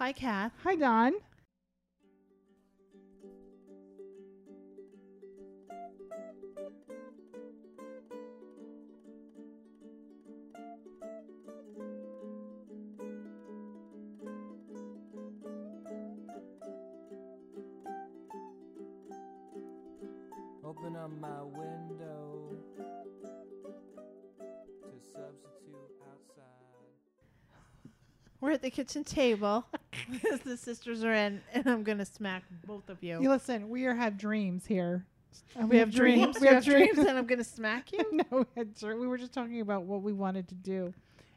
Hi, Kath. Hi, Don. Open up my window to substitute outside. We're at the kitchen table. the sisters are in, and I'm gonna smack both of you. You listen, we are have dreams here. We have dreams. We have dreams, and I'm gonna smack you. no, we, had dr- we were just talking about what we wanted to do,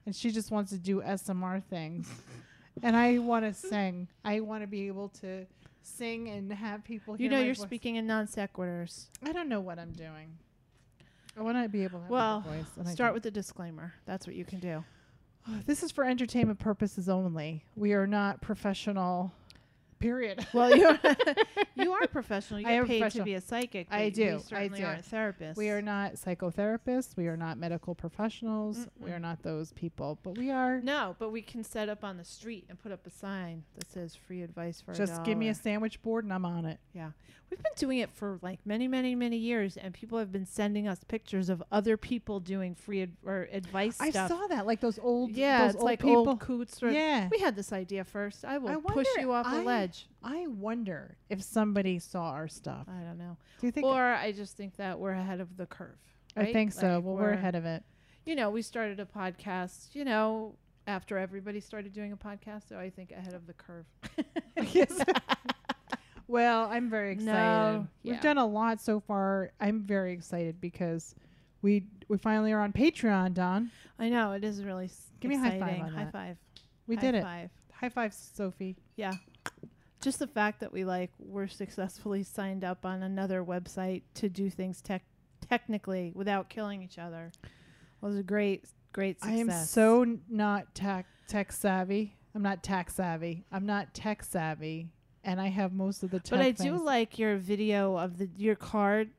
and she just wants to do ASMR things, and I want to sing. I want to be able to sing and have people. Hear You know my you're voice. speaking in non sequiturs. I don't know what I'm doing. I want to be able to have Well, a voice. and I Start don't. with the disclaimer. That's what you can do. This is for entertainment purposes only. We are not professional. Period. Well, you're you are professional. You I get paid to be a psychic. I do, I We do. aren't therapists. We are not psychotherapists. We are not medical professionals. We Mm-mm. are not those people. But we are. No, but we can set up on the street and put up a sign that says "free advice for." a Just give me a sandwich board and I'm on it. Yeah. We've been doing it for like many, many, many years, and people have been sending us pictures of other people doing free ad- or advice I stuff. saw that, like those old, yeah, those old like people. old coots. Yeah, We had this idea first. I will I push you off a I- I wonder if somebody saw our stuff. I don't know. Do you think? Or I just think that we're ahead of the curve. I think so. Like, well, we're ahead of it. You know, we started a podcast. You know, after everybody started doing a podcast, so I think ahead of the curve. Yes. well, I'm very excited. No, We've done a lot so far. I'm very excited because we we finally are on Patreon, Don. I know it is really. s- Give me a high five High that. five. We High did it. High five, Sophie. Yeah. Just the fact that we like were successfully signed up on another website to do things tech technically without killing each other was a great great success. I am so n- not tech tech savvy. I'm not tech savvy. I'm not tech savvy, and I have most of the tech. But I do like your video of the your card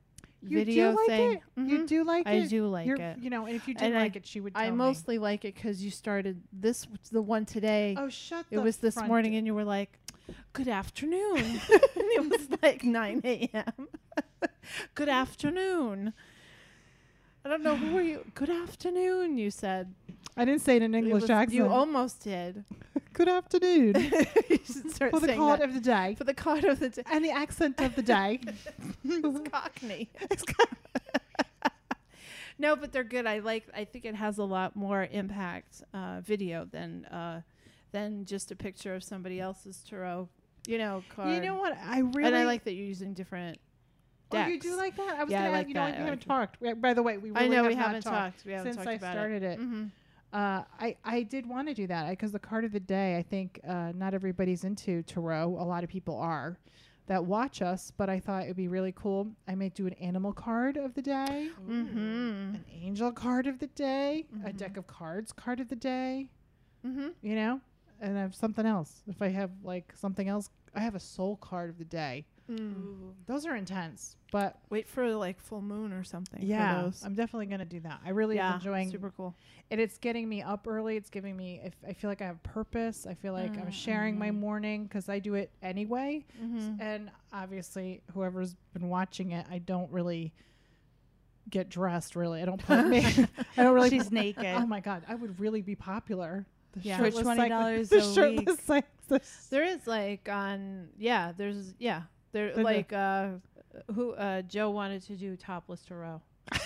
You video do like thing. it. You Mhm. do like I it. do like You're- it. You know, and if you didn't I- like it, she would. Tell I me. mostly like it because you started this the one today. Oh, shut. it was this morning, and you were like, "Good afternoon." and it was like 9 a.m. Good afternoon. I don't know who were you. Good afternoon, you said. I didn't say it in It English was- accent. You almost did. Good afternoon. you should start For the saying card that. of the day. For the card of the day. And the accent of the day. it's Cockney. no, but they're good. I like. I think it has a lot more impact uh, video than uh, than just a picture of somebody else's tarot. You know, card. You know what? I really. and I like that you're using different. Oh, you do like that? I was Yeah, I gonna. like you know? I we haven't talked. We- By the way, we. Really I know have we not haven't talked. We haven't since talked I started it. hmm Uh, I I did want to do that because the card of the day. I think uh, not everybody's into tarot. A lot of people are that watch us, but I thought it would be really cool. I might do an animal card of the day, Mm-hmm. an angel card of the day, a Mhm. deck of cards card of the day. Mm-hmm. You know, and I have something else. If I have like something else, I have a soul card of the day. Mm. Those are intense, but Wait for like full moon or something. for yeah. I'm definitely gonna do that. I really yeah, am enjoying super cool. and it's getting me up early. It's giving me. If I feel like I have purpose, I feel like I'm Mm, sharing my mhm. morning because I do it anyway. Mm-hmm. And obviously, whoever's been watching it, I don't really get dressed. Really, I don't put me. I don't really. She's naked. Oh my god, I would really be popular. The Yeah. For $20 a cyc- the There is like on yeah, there's yeah. There The- the- like uh who uh Joe wanted to do topless tarot.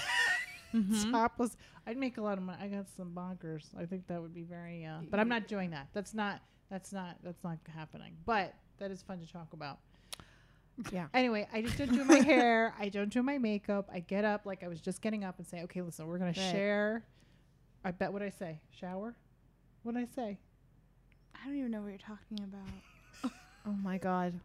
Mhm. topless. I'd make a lot of money. I got some bonkers. I think that would be very. Uh, but I'm not doing that. That's not. That's not. That's not happening. But that is fun to talk about. Yeah. Anyway, I just don't do my hair. I don't do my makeup. I get up like I was just getting up and say, okay, listen, we're gonna Right. share. I bet what I say. Shower. What did I say? I don't even know what you're talking about. Oh my god.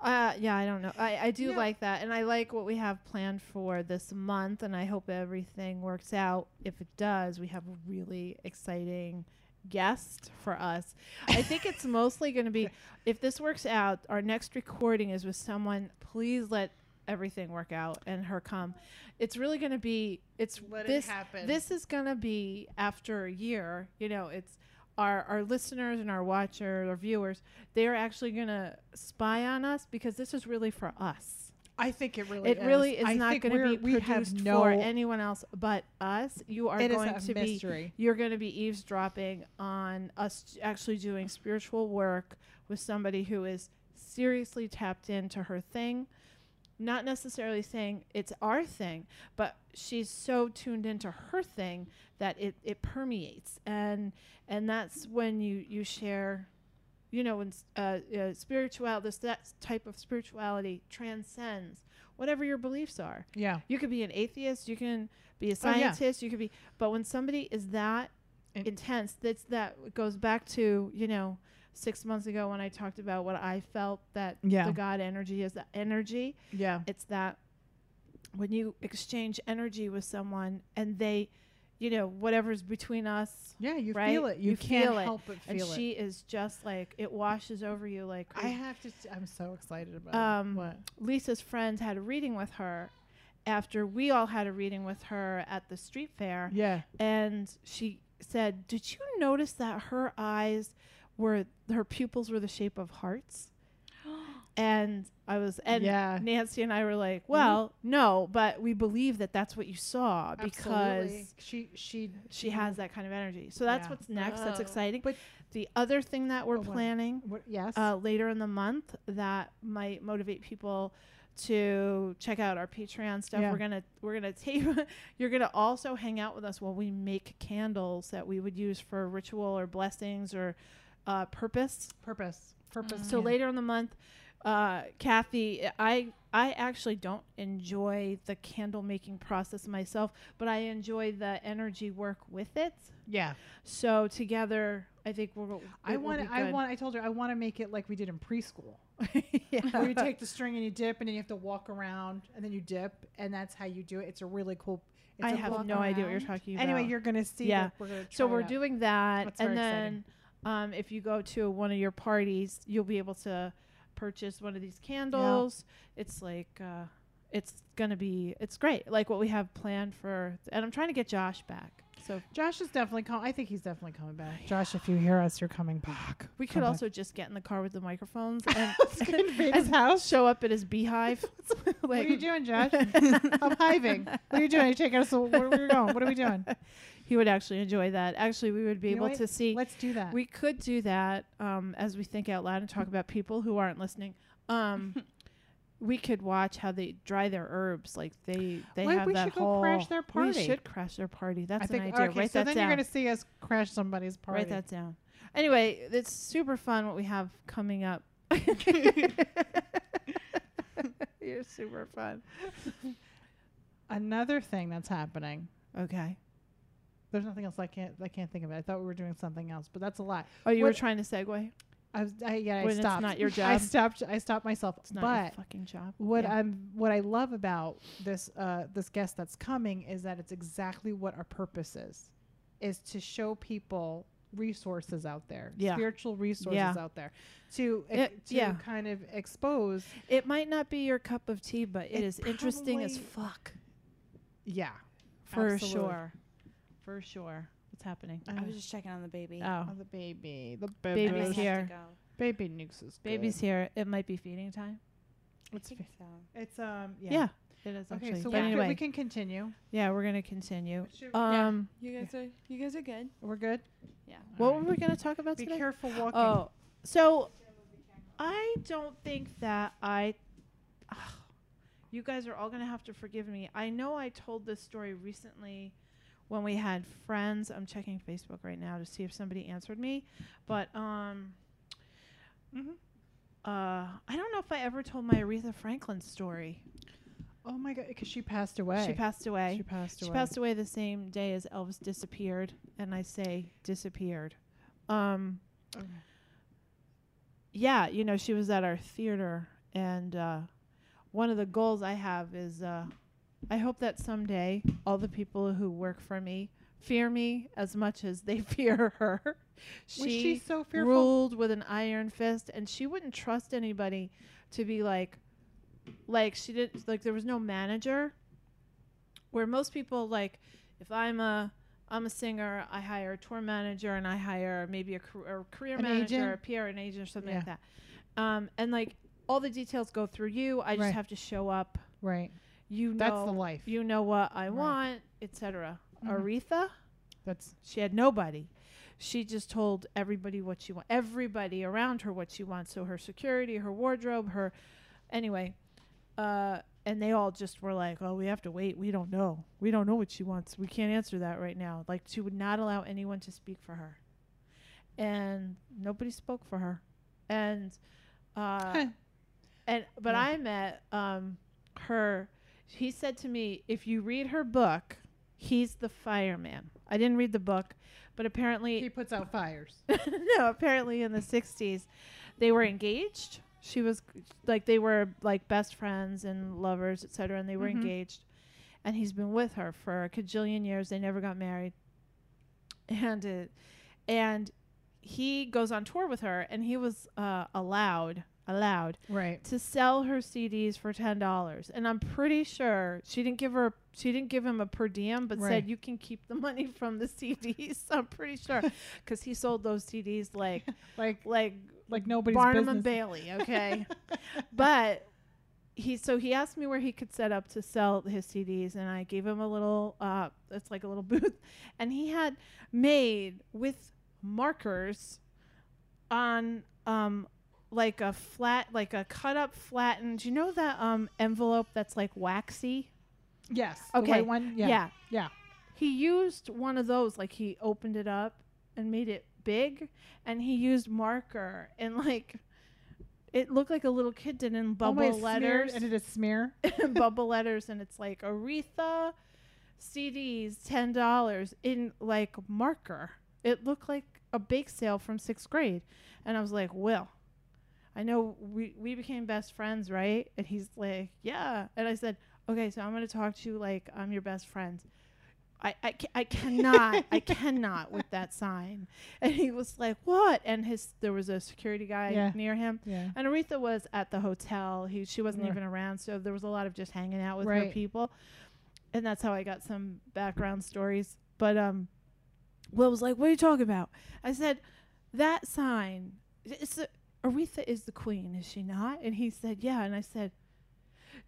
Uh yeah, I don't know. I I do Yeah. like that and I like what we have planned for this month and I hope everything works out. If it does, we have a really exciting guest for us. I think it's mostly going to be if this works out, our next recording is with someone. Please let everything work out and her come. It's really going to be it's Let this it happen. this is going to be after a year, you know, it's our our listeners and our watchers or viewers, they are actually going to spy on us because this is really for us. I think it really it is. really is I not going to be we produced have no for anyone else but us. You are it is going a to be mystery. you're going to be eavesdropping on us actually doing spiritual work with somebody who is seriously tapped into her thing. Not necessarily saying it's our thing, but she's so tuned into her thing that it, it permeates, and and that's when you you share, you know, when uh, uh, spirituality, this that type of spirituality transcends whatever your beliefs are. Yeah. You could be an atheist. You can be a Oh, yeah. scientist. You could be, but when somebody is that In- intense, that's that goes back to you know six months ago when I talked about what I felt that Yeah. the God energy is the energy. Yeah. It's that when you exchange energy with someone and they, you know, whatever's between us, Yeah, you Right? feel it. You, You can't feel it. help but and feel it. she is just like it washes over you like I have to. I'm so excited about Um, it. What? Lisa's friends had a reading with her after we all had a reading with her at the street fair. Yeah. And she said, Did you notice that her eyes were, her pupils were the shape of hearts? And I was, and yeah. Nancy and I were like, Well, no, but we believe that that's what you saw because Absolutely. she she she has that kind of energy. So that's Yeah. what's next. That's Oh. exciting. But- the other thing that we're Oh, what? planning What, yes. uh, later in the month that might motivate people to check out our Patreon stuff. Yeah. We're gonna we're gonna tape. you're gonna also hang out with us while we make candles that we would use for ritual or blessings or uh, purpose. purpose. Purpose. So later in the month, uh, Kathy, I I actually don't enjoy the candle making process myself, but I enjoy the energy work with it. Yeah. So together, I think we're. I it will want. be I want. I told her I want to make it like we did in preschool, yeah. where you take the string and you dip, and then you have to walk around, and then you dip, and that's how you do it. It's a really cool. It's I a have walk no idea what you're talking about. Anyway, you're gonna see. Yeah. We're gonna so we're doing that, That's and very then um, if you go to one of your parties, you'll be able to purchase one of these candles. It's like uh, it's gonna be it's great, like what we have planned for. And I'm trying to get Josh back. So Josh is definitely coming. I think he's definitely coming back. Josh, if you hear us, you're coming back. we could Come back. also just get in the car with the microphones and Let's go invade his house. show up at his beehive. what are you doing, Josh? I'm hiving. What are you doing? Are you taking us? Where are we going? What are we doing? He would actually enjoy that. Actually, we would be You able to see. Let's do that. We could do that um, as we think out loud and talk about people who aren't listening. Um, we could watch how they dry their herbs. Like they they Wait, have we that should go whole. crash their We should crash their party. That's I think. an idea. Okay, Write so that then down. you're gonna see us crash somebody's party. Write that down. Anyway, it's super fun what we have coming up. You're super fun. Another thing that's happening. Okay. There's nothing else I can't. I can't think of it. I thought we were doing something else, but that's a lot. Oh, you were trying to segue. I was. I, yeah, I When it's stopped. not your job. I stopped. I stopped myself. It's not but your fucking job. What Yeah. I'm what I love about this uh, this guest that's coming is that it's exactly what our purpose is, is to show people resources out there, Yeah. spiritual resources Yeah. out there, to It- ex- to yeah. kind of expose. It might not be your cup of tea, but It it is interesting as fuck. Yeah, For Absolutely. sure. For sure. What's happening? I was just checking on the baby. Oh, Oh, the baby, the I Baby's might baby, have to here. baby nukes is baby's good. here. It might be feeding time. I It's think so. It's um yeah. Yeah. It is Okay, actually. so but we, can, anyway, we can continue. yeah, we're gonna continue. Should- Um, You guys are you guys are good. We're good. Yeah. what Alright. were we gonna talk about Be today? careful walking. Oh, so I don't think that I. you guys are all gonna have to forgive me. I know I told this story recently when we had friends. I'm checking Facebook right now to see if somebody answered me, but um. Mhm. Uh, I don't know if I ever told my Aretha Franklin story. Oh my god, because she passed away. She passed away. She passed away. She passed away the same day as Elvis disappeared, and I say disappeared. Um, Okay. yeah, you know, she was at our theater, and uh, one of the goals I have is uh, I hope that someday all the people who work for me fear me as much as they fear her. she, Was she so fearful? ruled with an iron fist, and she wouldn't trust anybody to be like, like she didn't Like there was no manager. Where most people like, if I'm a I'm a singer. I hire a tour manager, and I hire maybe a, car- a career An manager, agent? a PR, an agent, or something Yeah. like that. Um, and like all the details go through you. I just have to show up. Right. You know, That's the life. you know what I Right. want, etc. Mhm. Aretha, That's she had nobody. She just told everybody what she want. Everybody around her what she wants. So her security, her wardrobe, her anyway. Uh, and they all just were like, "Oh, we have to wait. We don't know. We don't know what she wants. We can't answer that right now." Like she would not allow anyone to speak for her, and nobody spoke for her. And uh, and but Yeah. I met um her. He said to me, "If you read her book, he's the fireman." I didn't read the book, but apparently he puts out fires. no, apparently in the 60s they were engaged. She was like they were like best friends and lovers, etc. and they were Mhm. engaged. And he's been with her for a cajillion years. They never got married. And it, and he goes on tour with her and he was uh, allowed allowed Right. to sell her CDs for ten dollars, and I'm pretty sure she didn't give her she didn't give him a per diem, but Right. said you can keep the money from the CDs. I'm pretty sure because he sold those CDs like Like like like nobody's Barnum business. and Bailey, okay. but he so he asked me where he could set up to sell his CDs, and I gave him a little uh it's like a little booth, and he had made with markers on um like a flat like a cut up flattened you know that um envelope that's like waxy Yes. Okay. One. Yeah. yeah Yeah. he used one of those like he opened it up and made it big and he used marker and like it looked like a little kid did in bubble smeared letters And it is smear. bubble letters and it's like Aretha CDs ten dollars in like marker. It looked like a bake sale from sixth grade. And I was like, Will, I know we, we became best friends, right? And he's like, Yeah. And I said, Okay, so I'm gonna talk to you like I'm your best friend. I, I, ca- I cannot I cannot with that sign. And he was like, What? And his there was a security guy Yeah. near him. Yeah. And Aretha was at the hotel. He she wasn't Right. even around, so there was a lot of just hanging out with her Right. people. And that's how I got some background stories. But um Will was like, "What are you talking about?" I said, "That sign. It's a, Aretha is the queen, is she not?" And he said, "Yeah." And I said,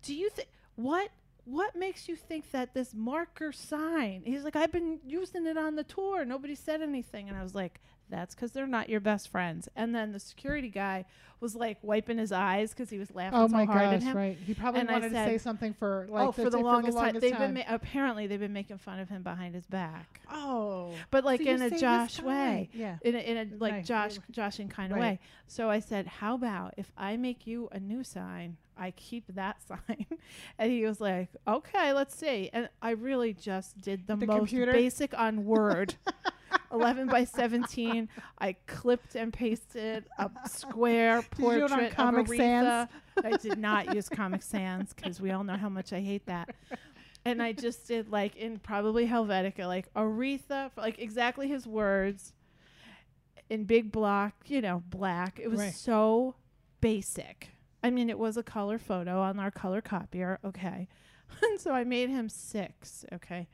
"Do you think what what makes you think that this marker sign?" He's like, "I've been using it on the tour. Nobody said anything." And I was like, "That's because they're not your best friends." And then the security guy was like wiping his eyes because he was laughing Oh so my hard at gosh! him. Right. He probably And wanted to say something for oh, like oh, for the, t- longest time. They've time. been ma- apparently they've been making fun of him behind his back, oh. but like So in a saved his Josh way, Yeah. in a, in a like Right. Josh joshing kind of Right. way. So I said, "How about if I make you a new sign? I keep that sign." and he was like, "Okay, let's see." And I really just did the, The most computer? basic on Word. 11 by 17. I clipped and pasted a square you do it on portrait Comic of Aretha. Sans? I did not use Comic Sans because we all know how much I hate that. And I just did like in probably Helvetica, like Aretha, for like exactly his words in big block, you know, black. It was Right. so basic. I mean, it was a color photo on our color copier, okay. and so I made him six, okay.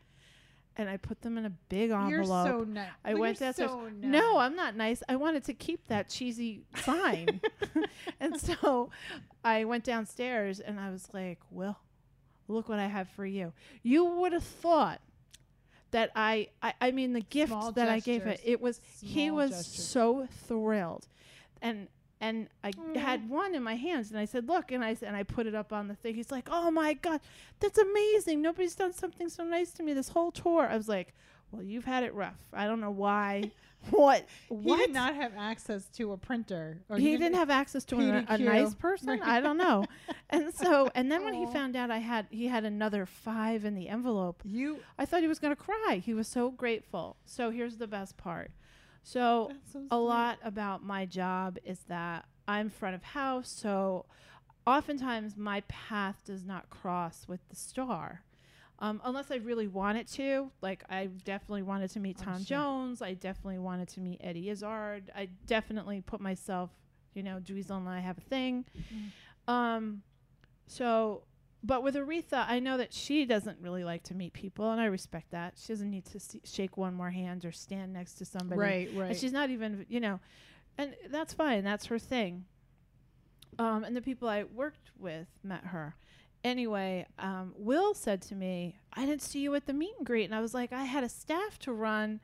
And I put them in a big envelope. You're so nice. I went downstairs. So nice. No, I'm not nice. I wanted to keep that cheesy sign. and so I went downstairs and I was like, Will, look what I have for you. You would have thought that I, I, I mean, the gift Small that I gave it, it was, he was gestures. so thrilled. And, and I Aw. had one in my hands and I said, look, and I, and I put it up on the thing. He's like, oh my God, that's amazing. Nobody's done something so nice to me this whole tour. I was like, well, you've had it rough. I don't know why. what? He what? did not have access to a printer. Or he didn't have access to a, a nice person. I don't know. And so, and then when he found out I had, he had another five in the envelope. You. I thought he was going to cry. He was so grateful. So here's the best part. So so a lot about my job is that I'm front of house. So oftentimes my path does not cross with the star. Um, unless I really wanted to, like I definitely wanted to meet Tom sure. Jones. I definitely wanted to meet Eddie Izzard. I definitely put myself, you know, Dweezil and I have a thing. Mm. Um, so but with Aretha, I know that she doesn't really like to meet people, and I respect that. She doesn't need to see, shake one more hand or stand next to somebody. right, right. And she's not even, you know, and that's fine. That's her thing. Um, and the people I worked with met her. Anyway, um, Will said to me, I didn't see you at the meet and greet. And I was like, I had a staff to run.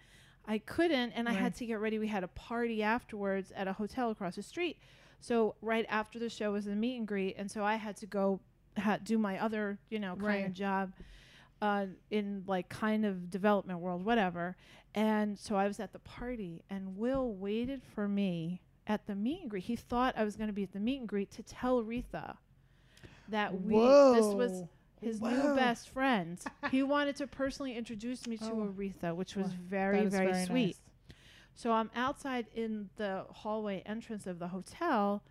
I couldn't, and I had to get ready. We had a party afterwards at a hotel across the street. So right after the show was the meet and greet, and so I had to go ha- do my other, you know, kind Right. of job uh, in like kind of development world, whatever. And so I was at the party, and Will waited for me at the meet and greet. He thought I was going to be at the meet and greet to tell Aretha that we this was his Whoa. new best friend. he wanted to personally introduce me to Oh. Aretha, which was Well, very is very, sweet. nice. So I'm outside in the hallway entrance of the hotel,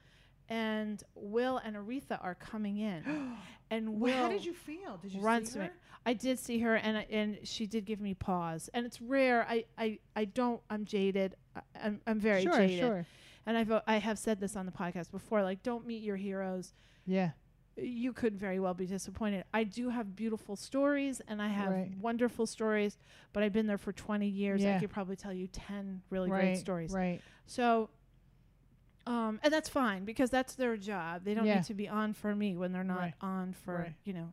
and Will and Aretha are coming in, and Will. How did you feel? Did you runs see to me. her? I did see her, and I, and she did give me pause. And it's rare. I I, I don't. I'm jaded. I, I'm I'm very sure, jaded. sure. And I've I have said this on the podcast before. Like, don't meet your heroes. Yeah. You could very well be disappointed. I do have beautiful stories, and I have Right. wonderful stories. But I've been there for 20 years. I could probably tell you 10 really right. great stories. Right. So, um, and that's fine because that's their job. They don't Yeah. need to be on for me when they're not Right. on for Right. you know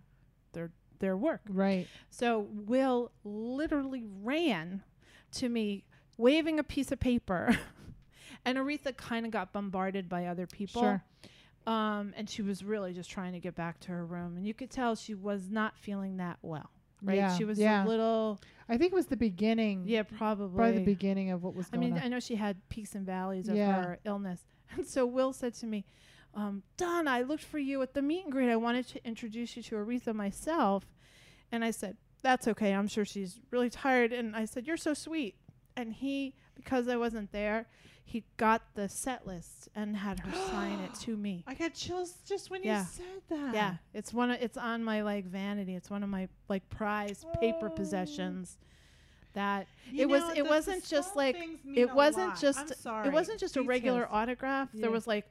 their their work. Right. So Will literally ran to me waving a piece of paper. and Aretha kind of got bombarded by other people. Sure. Um, and she was really just trying to get back to her room. And you could tell she was not feeling that well. Right? Yeah. She was yeah. a little I think it was the beginning. Yeah, probably. Probably the beginning of what was I mean, on. I know she had peaks and valleys of Yeah. her illness. And so Will said to me, um, Don, I looked for you at the meet and greet. I wanted to introduce you to Aretha myself. And I said, That's okay. I'm sure she's really tired. And I said, You're so sweet. And he, because I wasn't there, he got the set list and had her sign it to me. I got chills just when Yeah. you said that. Yeah, it's one. Of, it's on my like vanity. It's one of my like prized paper Oh. possessions. That You It was- know, it the- the wasn't just like- it wasn't just it wasn't just a regular autograph. Yeah. There was like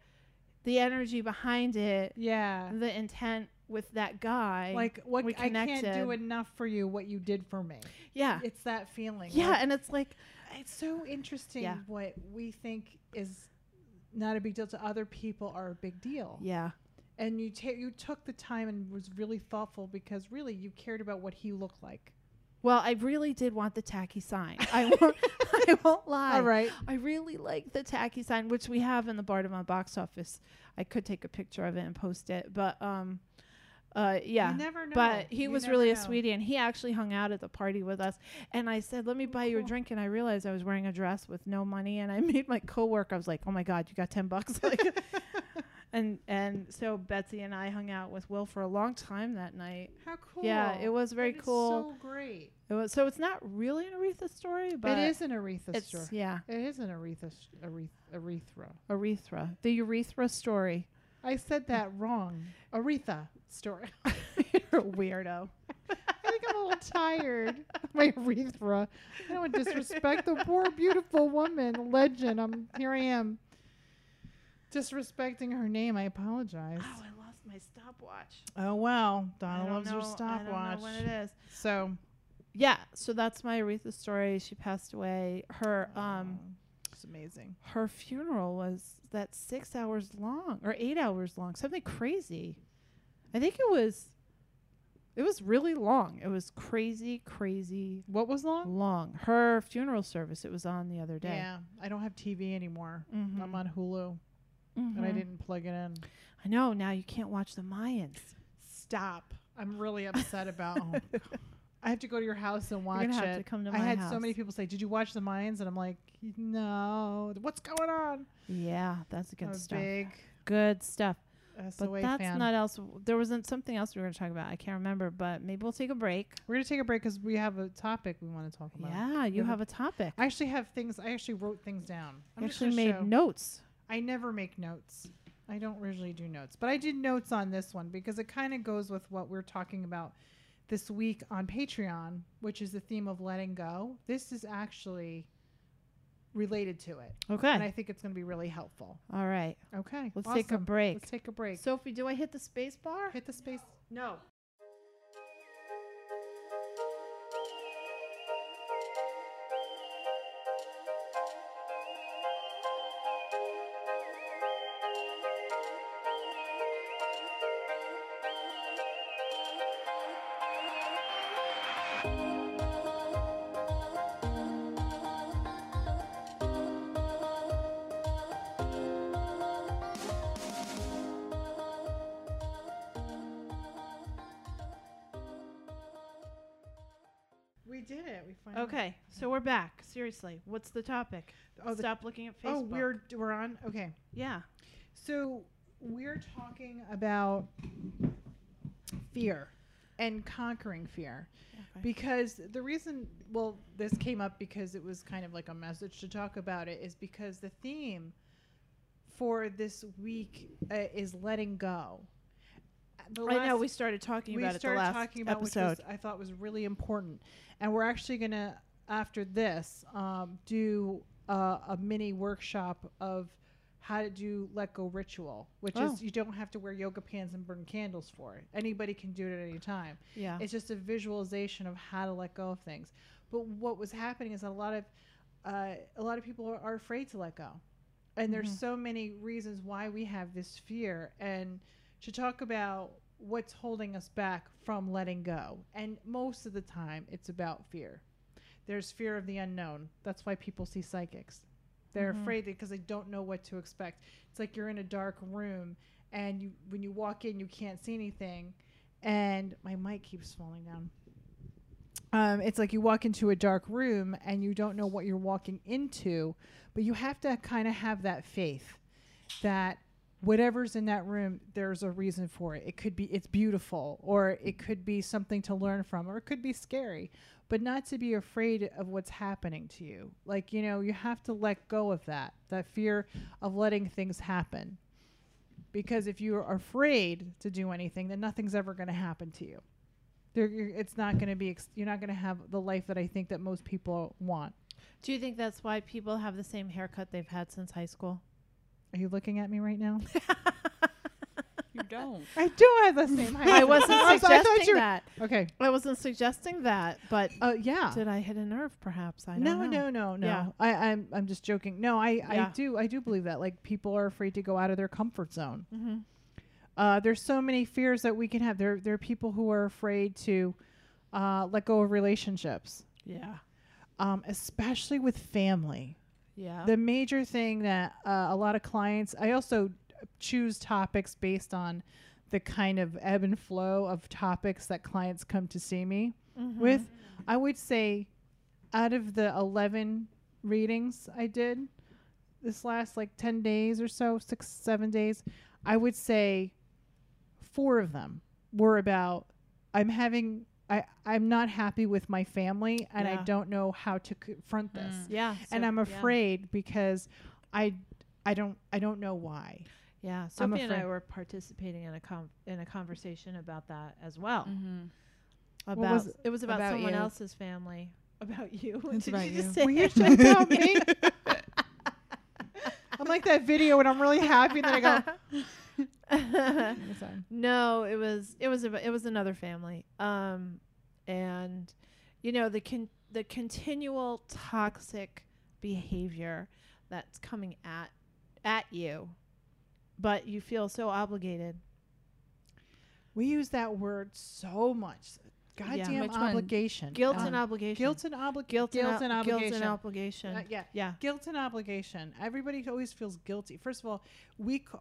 the energy behind it, Yeah. the intent with that guy. Like what we I can't do connected. enough for you what you did for me. yeah, It's that feeling. yeah, Like, and it's like it's so interesting Yeah. what we think is not a big deal to other people are a big deal. yeah, And you ta- you took the time and was really thoughtful because really you cared about what he looked like. Well, I really did want the tacky sign. I won't, I won't lie. All right. I really like the tacky sign, which we have in the Bardavon box office. I could take a picture of it and post it, but um, uh, yeah. You never know. But he You was really a sweetie, and he actually hung out at the party with us. And I said, "Let me buy you a drink." And I realized I was wearing a dress with no money, and I made my coworker. I was like, "Oh my god, you got ten bucks!" Like, and and so Betsy and I hung out with Will for a long time that night. How cool. Yeah, it was very cool. So great. It was so it's not really an Aretha story, but it is an Aretha story. yeah, It is an Aretha s- Areth- Arethra. The urethra story. I said that wrong. Aretha story. You're a weirdo. I think I'm a little tired. My urethra. I don't want to disrespect the poor, beautiful woman, legend. I'm here. I am disrespecting her name. I apologize. Oh, I lost my stopwatch. Oh well, Donna loves know, her I don't stopwatch. know when it is. So Yeah, so that's my Aretha story. She passed away. Her um it's amazing. her funeral was that six hours long or eight hours long, something crazy. I think it was. It was really long. It was crazy, crazy What was long? long. Her funeral service. It was on the other day. Yeah, I don't have TV anymore. Mhm. I'm on Hulu, and I Mhm. didn't plug it in. I know. Now you can't watch the Mayans. Stop. I'm really upset about. Oh, I have to go to your house and watch You're gonna it. have to come to I my had house. so many people say, "Did you watch the Mayans?" And I'm like, "No, what's going on?" Yeah, that's good stuff. big Good stuff. SOA But that's fan. not else. There wasn't something else we were going to talk about. I can't remember, but maybe we'll take a break. We're gonna take a break because we have a topic we want to talk about. Yeah, you Yeah. have a topic. I actually have things. I actually wrote things down. I actually made show- notes. I never make notes. I don't usually do notes, but I did notes on this one because it kind of goes with what we're talking about this week on Patreon, which is the theme of letting go. This is actually related to it. Okay. And I think it's going to be really helpful. All right. Okay. Let's take a break. Let's take a break. Sophie, do I hit the space bar? Hit the space. No. Okay, so we're back. Seriously, what's the topic? Oh, the- Stop looking at Facebook. Oh, we're we're on. Okay. yeah. So we're talking about fear and conquering fear. Because the reason, well, this came up because it was kind of like a message to talk about it, is because the theme for this week uh, is letting go. The I know we started talking we about it the started last talking about episode. which was, I thought was really important, and we're actually gonna after this um, do uh, a mini workshop of how to do let go ritual, which Oh. is you don't have to wear yoga pants and burn candles for it. Anybody can do it at any time. yeah. It's just a visualization of how to let go of things. But what was happening is that a lot of uh, a lot of people are, are afraid to let go, and there's Mhm. so many reasons why we have this fear. And to talk about what's holding us back from letting go, and most of the time it's about fear. There's fear of the unknown. That's why people see psychics. They're Mhm. afraid because they don't know what to expect. It's like you're in a dark room and you when you walk in you can't see anything and my mic keeps falling down. Um, it's like you walk into a dark room and you don't know what you're walking into, but you have to kind of have that faith that whatever's in that room, there's a reason for it. It could be it's beautiful, or it could be something to learn from, or it could be scary, but not to be afraid of what's happening to you. Like you know, you have to let go of that that fear of letting things happen. Because if you are afraid to do anything, then nothing's ever going to happen to you. There, it's not going to be. Ex- you're not going to have the life that I think that most people want. Do you think that's why people have the same haircut they've had since high school? Are you looking at me right now? You don't. I do have the same height. I wasn't I was- I thought suggesting you were- that. Okay. I wasn't suggesting that, but Uh, yeah. did I hit a nerve? Perhaps I don't no, know. no, no, no, Yeah. I, I'm, I'm just joking. No, I, I Yeah. do, I do believe that. Like people are afraid to go out of their comfort zone. Mm-hmm. Uh, there's so many fears that we can have. There, there are people who are afraid to uh, let go of relationships, Yeah. um, especially with family. Yeah. The major thing that uh, a lot of clients, I also choose topics based on the kind of ebb and flow of topics that clients come to see me Mhm. with. I would say out of the 11 readings I did this last like 10 days or so, six, seven days, I would say four of them were about I'm having. I, I'm not happy with my family and I don't know how to confront this Mm. Yeah. and I'm yeah. afraid because I I don't I don't know why. Yeah, I'm Sophie and I afraid. were participating in a com- in a conversation about that as well. Mm-hmm. About was it it was about, about someone you? else's family. About you. What It's did about you you. just say? Were you talking about me? I'm like that video when I'm really happy and then I go. I'm sorry. no, it was it was a, it was another family. Um, and you know the con- the continual toxic behavior that's coming at at you, but you feel so obligated. We use that word so much. Goddamn Which one? obligation. Guilt Um, and obligation. Guilt and obligation. guilt, Guilt and, and ob- guilt obligation. and obligation. Uh, yeah. yeah. Guilt and obligation. Everybody always feels guilty. First of all, we ca-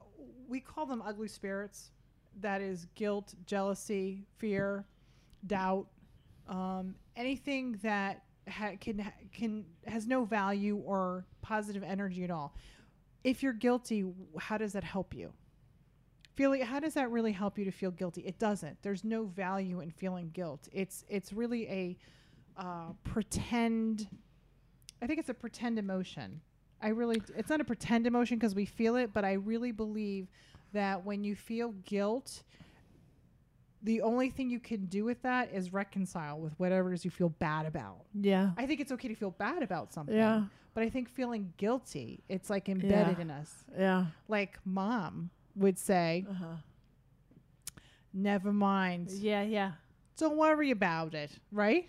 we call them ugly spirits. That is guilt, jealousy, fear, doubt, um, anything that ha- can ha- can has no value or positive energy at all. If you're guilty, how does that help you? Feeling how does that really help you to feel guilty? It doesn't. There's no value in feeling guilt. It's it's really a uh, pretend. I think it's a pretend emotion. I really, it's not a pretend emotion because we feel it, but I really believe that when you feel guilt, the only thing you can do with that is reconcile with whatever it is you feel bad about. Yeah. I think it's okay to feel bad about something. Yeah. but I think feeling guilty, it's like embedded Yeah. in us. Yeah. Like mom would say, Uh-huh. "Never mind, Yeah, yeah. don't worry about it," right?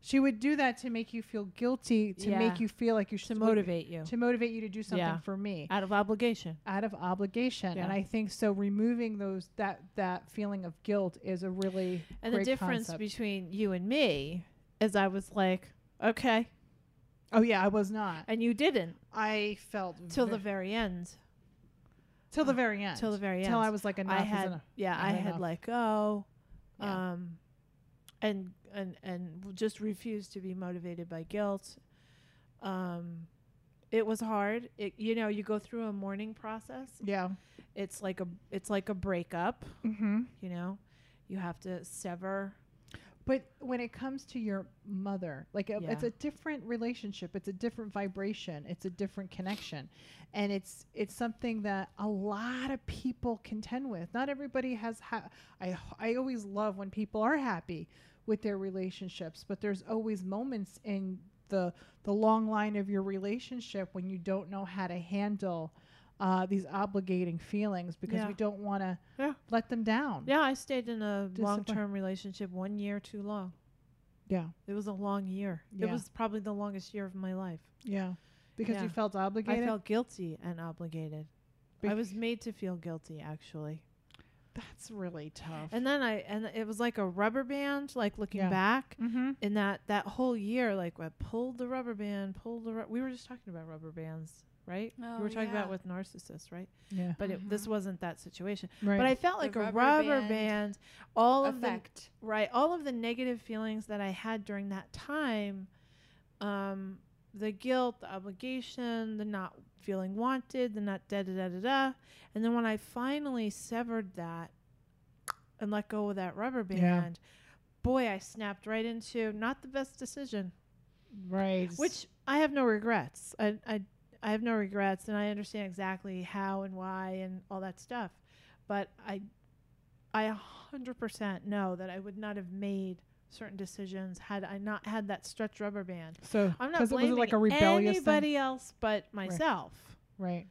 Yeah. She would do that to make you feel guilty, to Yeah. make you feel like you To should motivate you. to motivate you to do something Yeah. for me Out of obligation. out of obligation. And I think so removing those that that feeling of guilt is a really And the difference concept. between you and me is I was like, okay. Oh yeah, I was not. And you didn't I felt till ve- the very end. till the very end. Till the very end. Till I was like enough I had yeah, I had let go. Yeah. Um and and and just refused to be motivated by guilt. Um it was hard. It you know, you go through a mourning process. Yeah. It's like a it's like a breakup, Mm-hmm. you know. You have to sever But when it comes to your mother, like uh, it's a different relationship. It's a different vibration. It's a different connection, and it's it's something that a lot of people contend with. Not everybody has. Ha- I I always love when people are happy with their relationships, but there's always moments in the the long line of your relationship when you don't know how to handle uh, these obligating feelings because Yeah. we don't want to Yeah. let them down. Yeah, I stayed in a long term relationship one year too long. Yeah. It was a long year. Yeah. It was probably the longest year of my life. Yeah. Because you felt obligated. I felt guilty and obligated. I was made to feel guilty actually. That's really tough. And then I and it was like a rubber band like looking Yeah. back mm-hmm. in that that whole year like I pulled the rubber band, pulled the ru- we were just talking about rubber bands, right? we Oh, were talking about with narcissists, right? Yeah. But it, this Mhm. wasn't that situation. Right. But I felt The like a rubber rubber band band all of the right all of the negative feelings that i had during that time um the guilt the obligation the not feeling wanted the not da da da da da and then when i finally severed that and let go of that rubber Yeah. band boy i snapped right into not the best decision right. which i have no regrets i i I have no regrets and I understand exactly how and why and all that stuff. But I I a hundred percent know that I would not have made certain decisions had I not had that stretch rubber band. so I'm not blaming like anybody else but myself. thing. Right.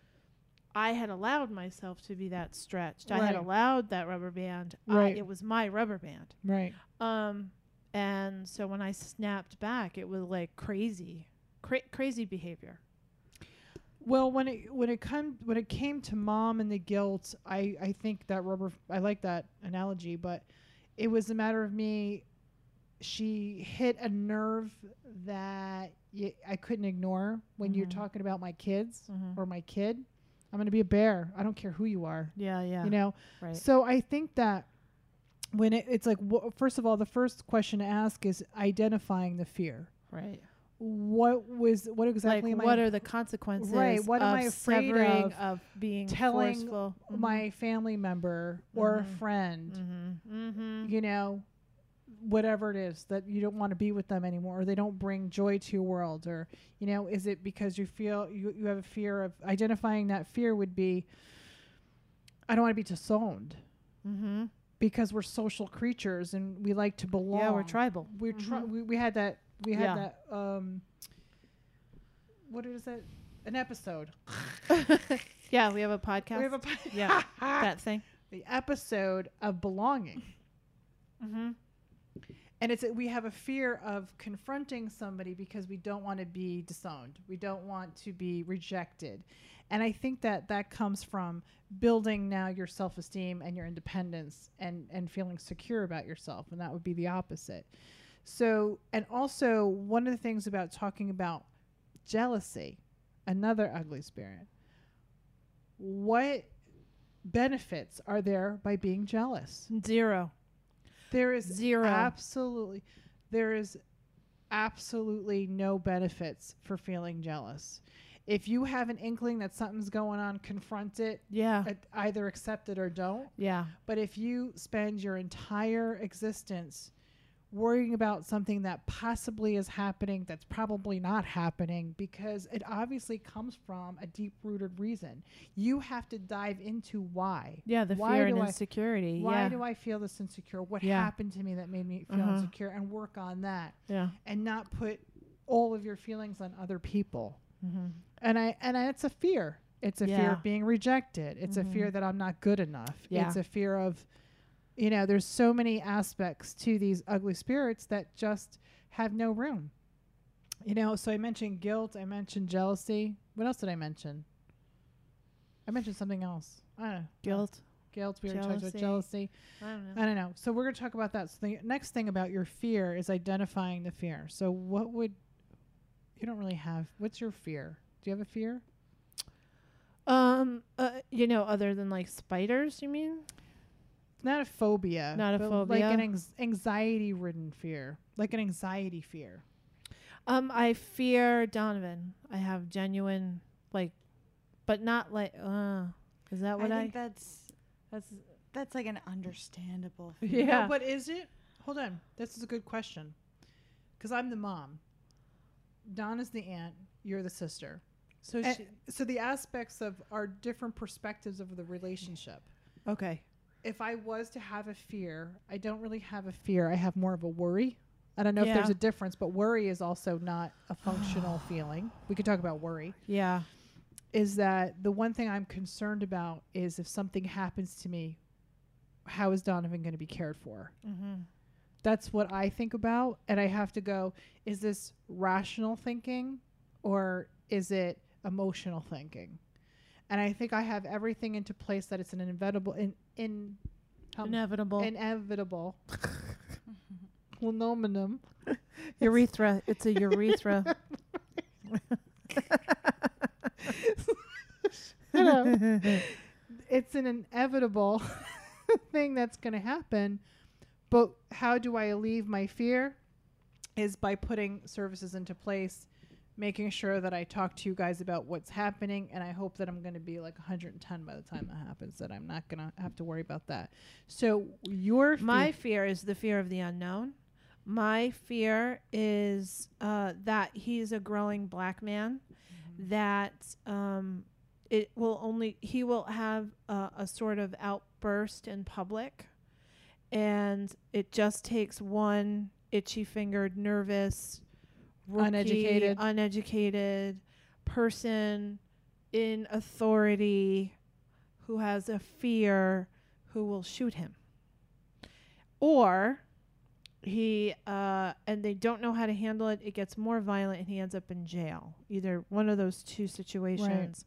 I had allowed myself to be that stretched. I had allowed that rubber band. I, Right. it was my rubber band. Right. Um, and so when I snapped back, it was like crazy, cra- crazy behavior. Well, when it when it come when it came to mom and the guilt, I I think that rubber. I like that analogy, but it was a matter of me. She hit a nerve that y- I couldn't ignore when you're Mhm. talking about my kids Mhm. or my kid. I'm going to be a bear. I don't care who you are. Yeah, yeah. You know, right. So I think that when it, it's like, wh- first of all, the first question to ask is identifying the fear. right. What was what exactly like, what I are the consequences? Right, what am of I afraid of of being telling forceful? my family member or a Mhm. friend? Mm-hmm. Mm-hmm. You know, whatever it is that you don't want to be with them anymore, or they don't bring joy to your world, or you know, is it because you feel you you have a fear of identifying that fear would be, I don't want to be disowned Mm-hmm. because we're social creatures and we like to belong. Yeah, we're tribal. we're try- Mhm. we, we had that we had Yeah. that um what is that an episode yeah, we have a podcast. we have a Yeah, that thing. the episode of belonging Mm-hmm. And it's we have a fear of confronting somebody because we don't want to be disowned. We don't want to be rejected. And i think that that comes from building now your self-esteem and your independence and and feeling secure about yourself. And that would be the opposite. So and also one of the things about talking about jealousy another ugly spirit what benefits are there by being jealous? Zero. There is Zero. absolutely there is absolutely no benefits for feeling jealous. If you have an inkling that something's going on, confront it, Yeah. uh, either accept it or don't. Yeah. But if you spend your entire existence worrying about something that possibly is happening that's probably not happening because it obviously comes from a deep rooted reason. You have to dive into why. Yeah. The Why fear and I- insecurity. Why yeah. do I feel this insecure? What Yeah. happened to me that made me feel Uh-huh. insecure and work on that yeah. and not put all of your feelings on other people. Mm-hmm. and I and I, it's a fear. It's a fear of being rejected. It's a fear Mhm. that I'm not good enough. Yeah. It's a fear of, you know, there's so many aspects to these ugly spirits that just have no room. You know, so I mentioned guilt. I mentioned jealousy. What else did I mention? I mentioned something else. I don't know. Guilt. Guilt. We were talking about Jealousy. jealousy. I don't know. I don't know. So we're going to talk about that. So the next thing about your fear is identifying the fear. So what would you don't really have? What's your fear? Do you have a fear? Um, uh, you know, other than like spiders, you mean? Not a phobia. Not a phobia. Like an anx- anxiety-ridden fear, like an anxiety fear. Um, I fear Donovan. I have genuine like, but not like. Uh, is that what I I? think that's that's that's like an understandable. yeah. No, but is it? Hold on. This is a good question. Because I'm the mom. Donna's the aunt. You're the sister. so she, so the aspects of our different perspectives of the relationship. okay. If I was to have a fear, I don't really have a fear. I have more of a worry. I don't know if there's a difference, but worry is also not a functional feeling. We could talk about worry. Yeah. Is that the one thing I'm concerned about is if something happens to me, how is Donovan going to be cared for? Mm-hmm. That's what I think about. And I have to go, is this rational thinking or is it emotional thinking? And I think I have everything into place that it's an inevitable in in um, Inevitable. inevitable phenomenon. urethra. It's a urethra. You know, it's an inevitable thing that's going to happen. But how do I alleviate my fear? Is by putting services into place, making sure that I talk to you guys about what's happening, and I hope that I'm going to be like 110 by the time that happens. That I'm not going to have to worry about that. So your My fear- fear is the fear of the unknown. My fear is uh, that he's a growing black man. That um, it will only he will have uh, a sort of outburst in public, and it just takes one itchy fingered, nervous, rookie, Uneducated. uneducated person in authority who has a fear who will shoot him. Or he uh and they don't know how to handle it, it gets more violent and he ends up in jail. Either one of those two situations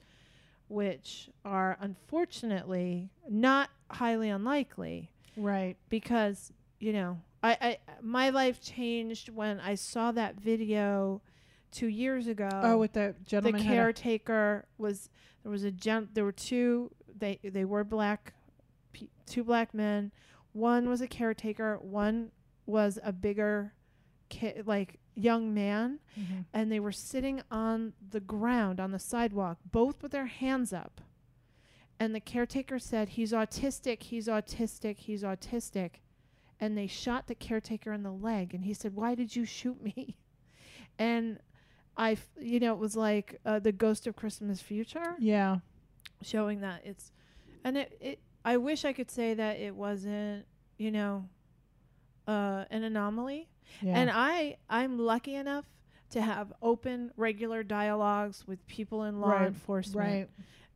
which are unfortunately not highly unlikely right. because you know I, I my life changed when I saw that video two years ago Oh, with the the gentleman. a- caretaker was there was a gent. there were two they they were black two black men one was a caretaker one was a bigger ki- like young man Mhm. and they were sitting on the ground on the sidewalk both with their hands up and the caretaker said he's autistic he's autistic he's autistic and they shot the caretaker in the leg and he said why did you shoot me and i f- you know it was like uh, the ghost of christmas future Yeah. showing that it's and it, it i wish i could say that it wasn't you know uh an anomaly Yeah. and I I'm lucky enough to have open regular dialogues with people in law Right, enforcement. right.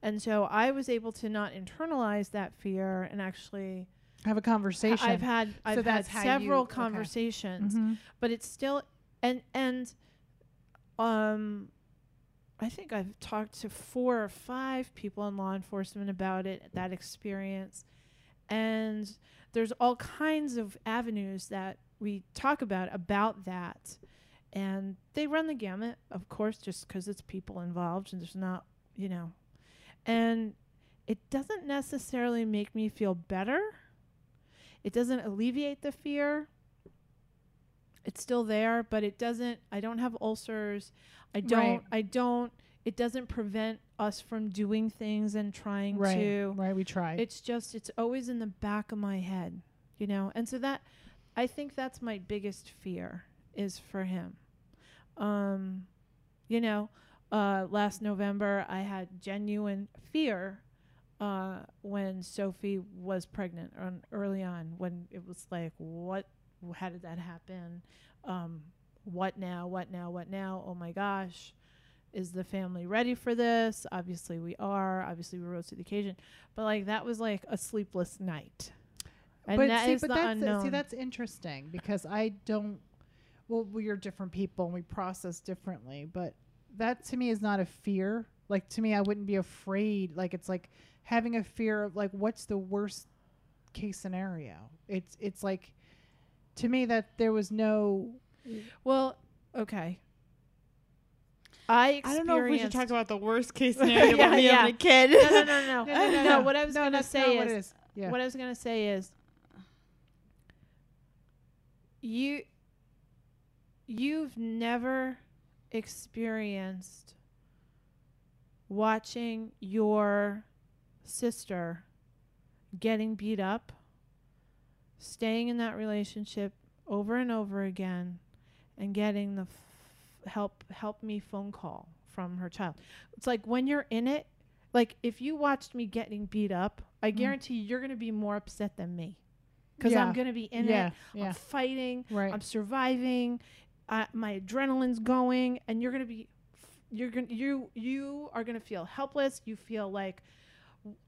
And so I was able to not internalize that fear and actually Have a conversation. I've had I've had that's how you- several okay. conversations, Mhm. but it's still and and um I think I've talked to four or five people in law enforcement about it, that experience. And there's all kinds of avenues that we talk about about that. And they run the gamut, of course, just because it's people involved and there's not, you know. And it doesn't necessarily make me feel better. It doesn't alleviate the fear. It's still there, but it doesn't I don't have ulcers. I don't Right. I don't it doesn't prevent us from doing things and trying Right. to Right. We try. it's just it's always in the back of my head, you know. And so that I think that's my biggest fear is for him. Um you know, uh last November I had genuine fear uh when Sophie was pregnant on early on when it was like what how did that happen? Um what now? What now? What now? Oh my gosh. is the family ready for this? Obviously we are. Obviously we rose to the occasion. But like that was like a sleepless night. And but that see, but that's unknown. see that's interesting because I don't. Well, we are different people and we process differently, but that to me is not a fear. Like to me, I wouldn't be afraid. Like it's like having a fear of like what's the worst case scenario. It's it's like to me that there was no. well, okay. I I don't know if we should talk about the worst case scenario Yeah, about me yeah. having a kid. no, no, no, no, No, no, no, no. no. What I was No, gonna say is, what it is. Yeah. what I was gonna say is, you, you've never experienced watching your sister getting beat up, staying in that relationship over and over again, and getting the f- help help me phone call from her child. It's like when you're in it, like if you watched me getting beat up, I Mm. guarantee you, you're going to be more upset than me because Yeah. I'm going to be in yeah, it. yeah, I'm fighting. right. I'm surviving. Uh, my adrenaline's going, and you're gonna be, you're gonna you you are gonna feel helpless. You feel like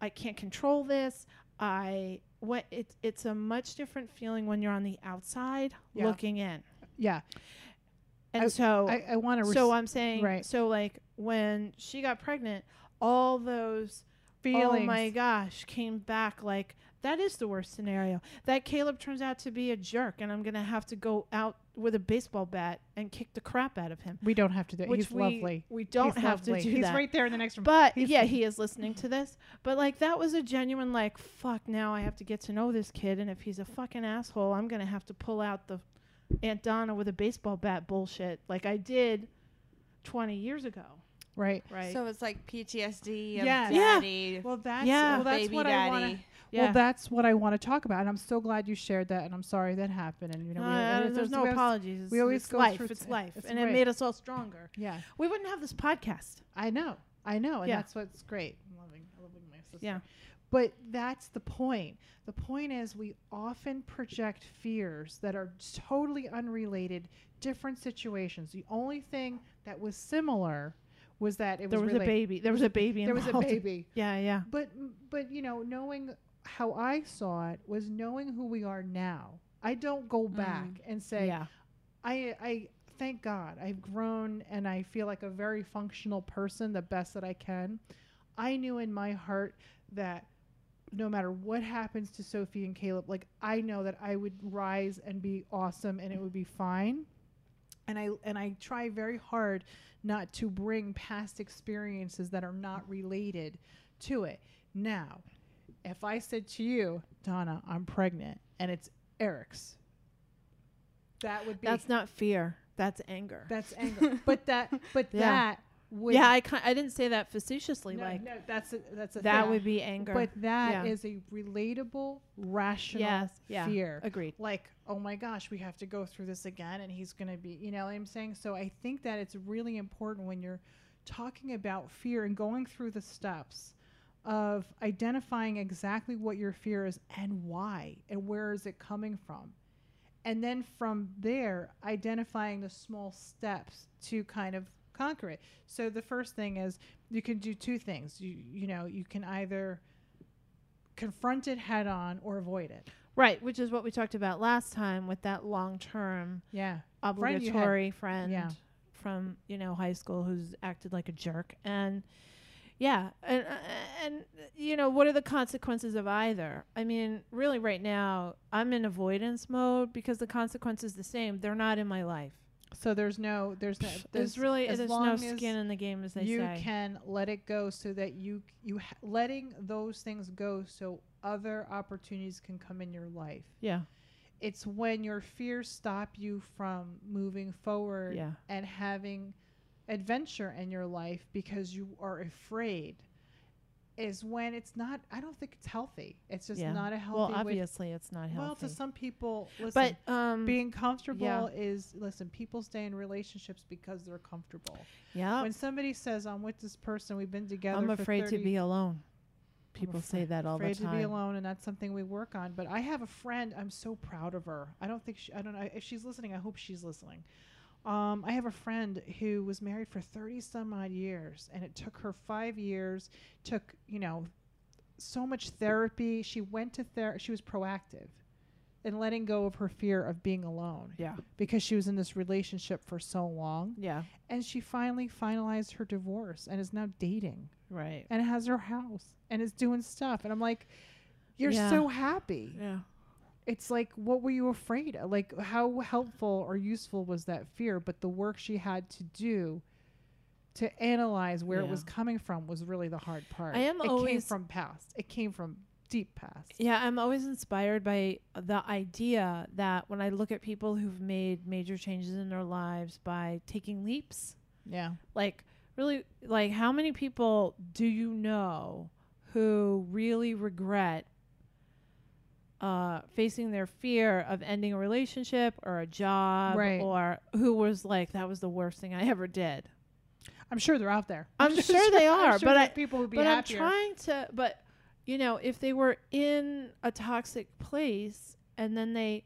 I can't control this. I what it's it's a much different feeling when you're on the outside Yeah. looking in. yeah. And so I, I want to. so I'm saying right. so like when she got pregnant, all those feelings. oh my gosh came back like that is the worst scenario. That Caleb turns out to be a jerk, and I'm gonna have to go out with a baseball bat and kick the crap out of him. We don't have to do. it. Which He's we, lovely. We don't He's have lovely. to do it. He's that. right there in the next room. But He's- yeah, he is listening to this. But like that was a genuine like fuck. Now I have to get to know this kid, and if he's a fucking asshole, I'm gonna have to pull out the Aunt Donna with a baseball bat bullshit like I did 20 years ago. right. Right. So it's like PTSD of Yes. Yeah. daddy, Well, that's Yeah. well, that's baby what I want daddy. Yeah. Well, that's what I want to talk about, and I'm so glad you shared that, and I'm sorry that happened. And you know, No, we, uh, it's- there's no we apologies. It's, we always it's go life. through It's t- life, it's and it made us all stronger. Yeah, We wouldn't have this podcast. I know, I know, and Yeah. that's what's great. I'm loving, I'm loving my sister. Yeah. But that's the point. The point is we often project fears that are totally unrelated, different situations. The only thing that was similar was that it There was was a baby. There was a baby. There was a baby. Yeah, yeah. But but you know, knowing how I saw it was knowing who we are now. I don't go mm. back and say yeah. I I thank God I've grown and I feel like a very functional person the best that I can. I knew in my heart that no matter what happens to Sophie and Caleb, like I know that I would rise and be awesome and it would be fine. And I and I try very hard not to bring past experiences that are not related to it. Now, if I said to you, Donna, I'm pregnant and it's Eric's, that would be That's not fear. That's anger. that's anger. but that but Yeah. that would yeah, I I didn't say that facetiously. no, like no, that's a, that's a that thing. would be anger. But that Yeah. is a relatable, rational yes, yeah, fear. agreed. Like, oh my gosh, we have to go through this again, and he's going to be, you know what I'm saying? So I think that it's really important when you're talking about fear and going through the steps of identifying exactly what your fear is and why, and where is it coming from. And then from there, identifying the small steps to kind of conquer it. So the first thing is you can do two things. You you know, you can either confront it head on or avoid it. Right, which is what we talked about last time with that long term Yeah. Friend obligatory friend Yeah. from you know high school who's acted like a jerk and yeah and uh, and you know what are the consequences of either? I mean really right now i'm in avoidance mode because the consequence is the same. They're not in my life. So there's no there's no there's really as there's long no skin in the game as they you say. can let it go so that you you ha- letting those things go so other opportunities can come in your life. yeah. It's when your fears stop you from moving forward yeah. and having adventure in your life because you are afraid is when it's not I don't think it's healthy. It's just yeah not a healthy well way. obviously it's not healthy. well, to some people, listen, but um being comfortable yeah. is listen, people stay in relationships because they're comfortable. yeah When somebody says I'm with this person, we've been together i'm afraid to be alone people say that all afraid the time Afraid to be alone, and that's something we work on. But I have a friend. I'm so proud of her. I don't think she. I don't know if she's listening. I hope she's listening. Um, I have a friend who was married for 30 some odd years, and it took her five years, took, you know, so much therapy. She went to therapy, she was proactive in letting go of her fear of being alone Yeah. because she was in this relationship for so long. Yeah. And she finally finalized her divorce and is now dating Right. and has her house and is doing stuff. And I'm like, you're Yeah. so happy Yeah. It's like what were you afraid of? Like how helpful or useful was that fear? But the work she had to do to analyze where it was coming from was really the hard part. I am it came from past. It came from deep past. Yeah, I'm always inspired by the idea that when I look at people who've made major changes in their lives by taking leaps, yeah. like really like how many people do you know who really regret uh facing their fear of ending a relationship or a job Right. or who was like that was the worst thing I ever did. i'm sure they're out there I'm sure they I'm are, sure but I- people would be but happier I'm trying to but you know, if they were in a toxic place and then they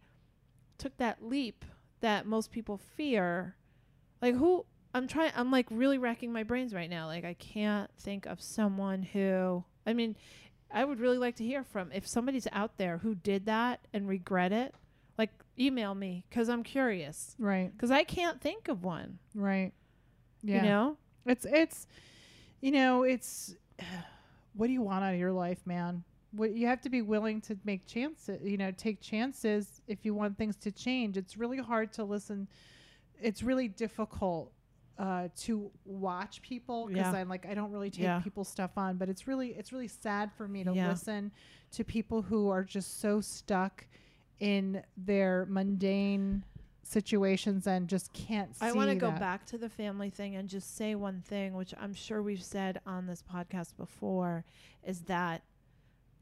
took that leap that most people fear, like who I'm trying I'm like really racking my brains right now. Like I can't think of someone who I mean, I would really like to hear from if somebody's out there who did that and regret it, like email me cuz I'm curious. right Cuz I can't think of one, right yeah you know? It's it's you know, it's what do you want out of your life, man? What you have to be willing to make chances, you know, take chances if you want things to change. It's really hard to listen. It's really difficult uh, to watch people because Yeah. I'm like I don't really take Yeah. people's stuff on, but it's really it's really sad for me to Yeah. listen to people who are just so stuck in their mundane situations and just can't see I want to go back to the family thing and just say one thing, which I'm sure we've said on this podcast before, is that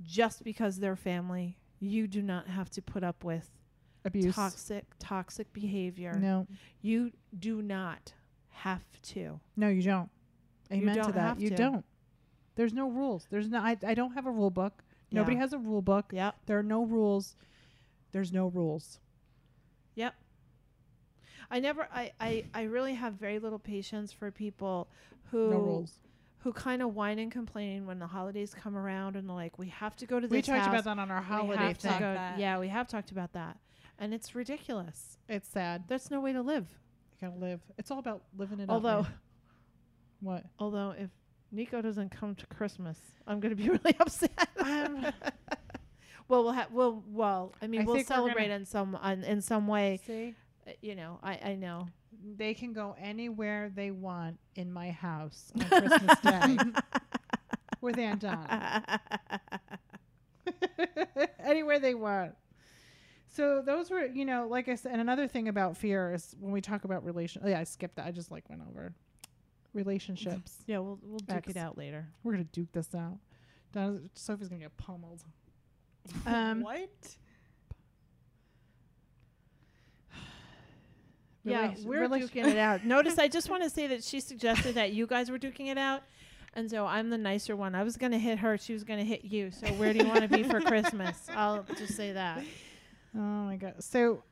just because they're family, you do not have to put up with abuse. toxic toxic behavior. No. You do not have to. No, you don't. Amen to don't that. have You to. don't. There's no rules. There's no. I, I don't have a rule book. Nobody has a rule book. Yeah. There are no rules. There's no rules. Yep. I never I, I, I really have very little patience for people who No rules. who kind of whine and complain when the holidays come around and like, we have to go to this We talked house. about that on our holiday to thing. Yeah, we have talked about that, and it's ridiculous. It's sad. That's no way to live. You gotta live. It's all about living it Although, up. man. what? although if Nico doesn't come to Christmas, I'm gonna be really upset. Um, well, we'll have well, well. I mean, I we'll think we're gonna- celebrate in some on, in some way. See, Uh, You know, I I know. they can go anywhere they want in my house on Christmas Day with Aunt Donna. anywhere they want. So those were, you know, like I said, and another thing about fear is when we talk about relation. Yeah, I skipped that. I just like went over relationships. yeah, we'll we'll duke X. it out later. We're gonna duke this out. Donna, Sophie's gonna get pummeled. Um, what? Yeah, Rela- we're rela- duking it out. Notice, I just want to say that she suggested that you guys were duking it out, and so I'm the nicer one. I was gonna hit her; she was gonna hit you. So where do you want to be for Christmas? I'll just say that. Oh my god. So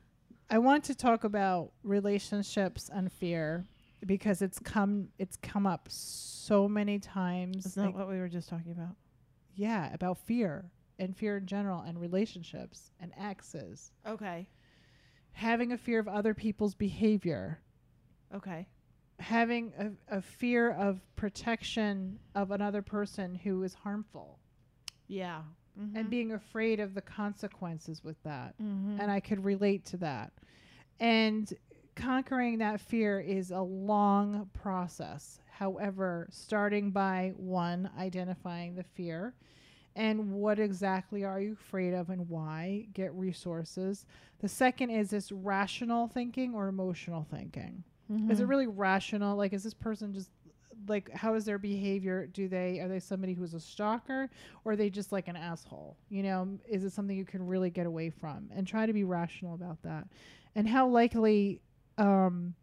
I want to talk about relationships and fear because it's come it's come up so many times. Not like- what we were just talking about. yeah, about fear and fear in general and relationships and exes. Okay. Having a fear of other people's behavior. Okay. Having a, a fear of protection of another person who is harmful Yeah. Mm-hmm. and being afraid of the consequences with that. mm-hmm. and I could relate to that. And conquering that fear is a long process. However, starting by one, identifying the fear and what exactly are you afraid of and why, get resources. The second is this rational thinking or emotional thinking. Is it Mm-hmm. really rational? Like, is this person just like how is their behavior? Do they are they somebody who's a stalker or are they just like an asshole? You know, is it something you can really get away from? And try to be rational about that. And how likely um,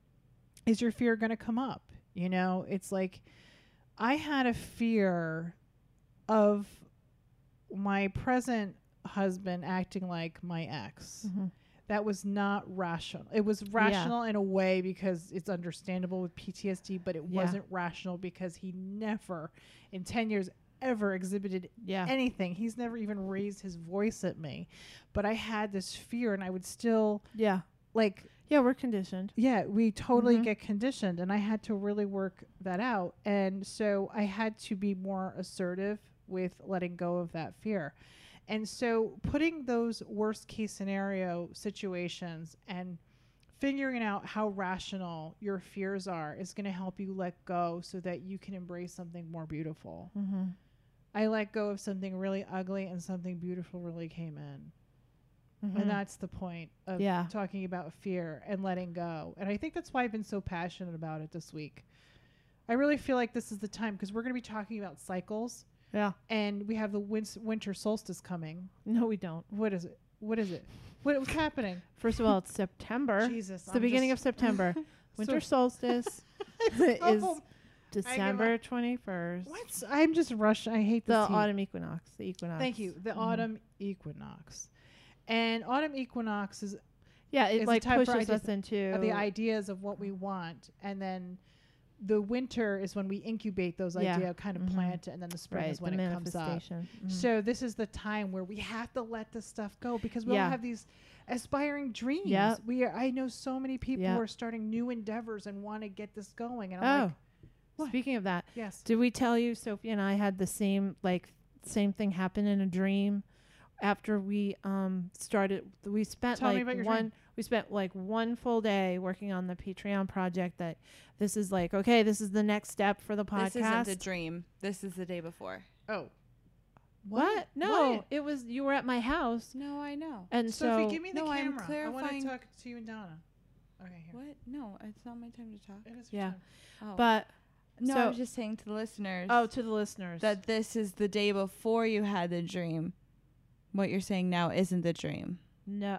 is your fear going to come up? You know, it's like I had a fear of my present husband acting like my ex Mm-hmm. That was not rational. It was rational in a way because it's understandable with PTSD, but it Yeah. wasn't rational because he never, in 10 years, ever exhibited Yeah. anything. He's never even raised his voice at me. But I had this fear and I would still, yeah. like, Yeah, we're conditioned. yeah, we totally Mhm. get conditioned, and I had to really work that out. And so I had to be more assertive with letting go of that fear. And so putting those worst case scenario situations and figuring out how rational your fears are is going to help you let go so that you can embrace something more beautiful. Mm-hmm. I let go of something really ugly and something beautiful really came in. Mm-hmm. And that's the point of Yeah. talking about fear and letting go. And I think that's why I've been so passionate about it this week. I really feel like this is the time because we're going to be talking about cycles yeah. and we have the win- winter solstice coming. No, we don't. What is it? What is it? What, what's happening? First of all, it's September. Jesus. It's the beginning of September. Winter solstice is December twenty first. What's I'm just rushing. I hate The heat. autumn equinox. The equinox. Thank you. The Mhm. autumn equinox. And autumn equinox is Yeah, it It's like pushes us into the ideas of what we want and then the winter is when we incubate those Yeah. ideas kind of Mhm. plant it and then the spring right, is when it comes up. Mhm. so this is the time where we have to let this stuff go because we Yeah. all have these aspiring dreams Yep. we are i know so many people Yep. who are starting new endeavors and want to get this going and i'm oh, like what? speaking of that, yes did we tell you Sophie and I had the same like same thing happen in a dream after we um started we spent Tell like one dream. We spent like one full day working on the Patreon project that this is like okay this is the next step for the podcast This isn't a dream. This is the day before. oh what? No, What? it was you were at my house No, I know. and sophie so give me the No, I'm camera i want to talk to you and donna okay here What? No, it's not my time to talk. it is your Yeah. time. Oh. but no, I was just saying to the listeners oh to the listeners that this is the day before you had the dream. What you're saying now isn't the dream. No,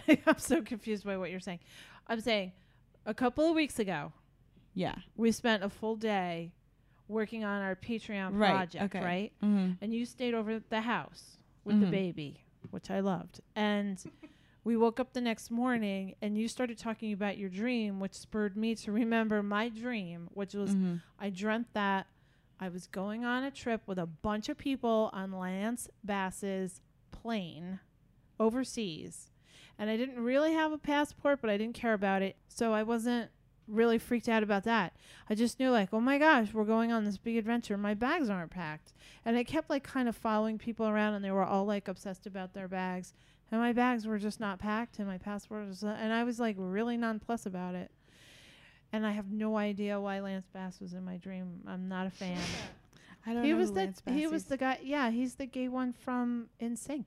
I'm so confused by what you're saying. I'm saying a couple of weeks ago, Yeah. we spent a full day working on our Patreon Right, project, okay. right? Mm-hmm. And you stayed over at the house with the Mhm. baby, which I loved. And we woke up the next morning and you started talking about your dream, which spurred me to remember my dream, which was Mm-hmm. I dreamt that I was going on a trip with a bunch of people on Lance Bass's plane overseas. And I didn't really have a passport, but I didn't care about it. So I wasn't really freaked out about that. I just knew like, oh my gosh, we're going on this big adventure. My bags aren't packed. And I kept like kind of following people around and they were all like obsessed about their bags. And my bags were just not packed and my passport was uh, and I was like really nonplussed about it. And I have no idea why Lance Bass was in my dream. I'm not a fan. I don't know. he know was who the Lance he was the guy. Yeah, he's the gay one from NSYNC.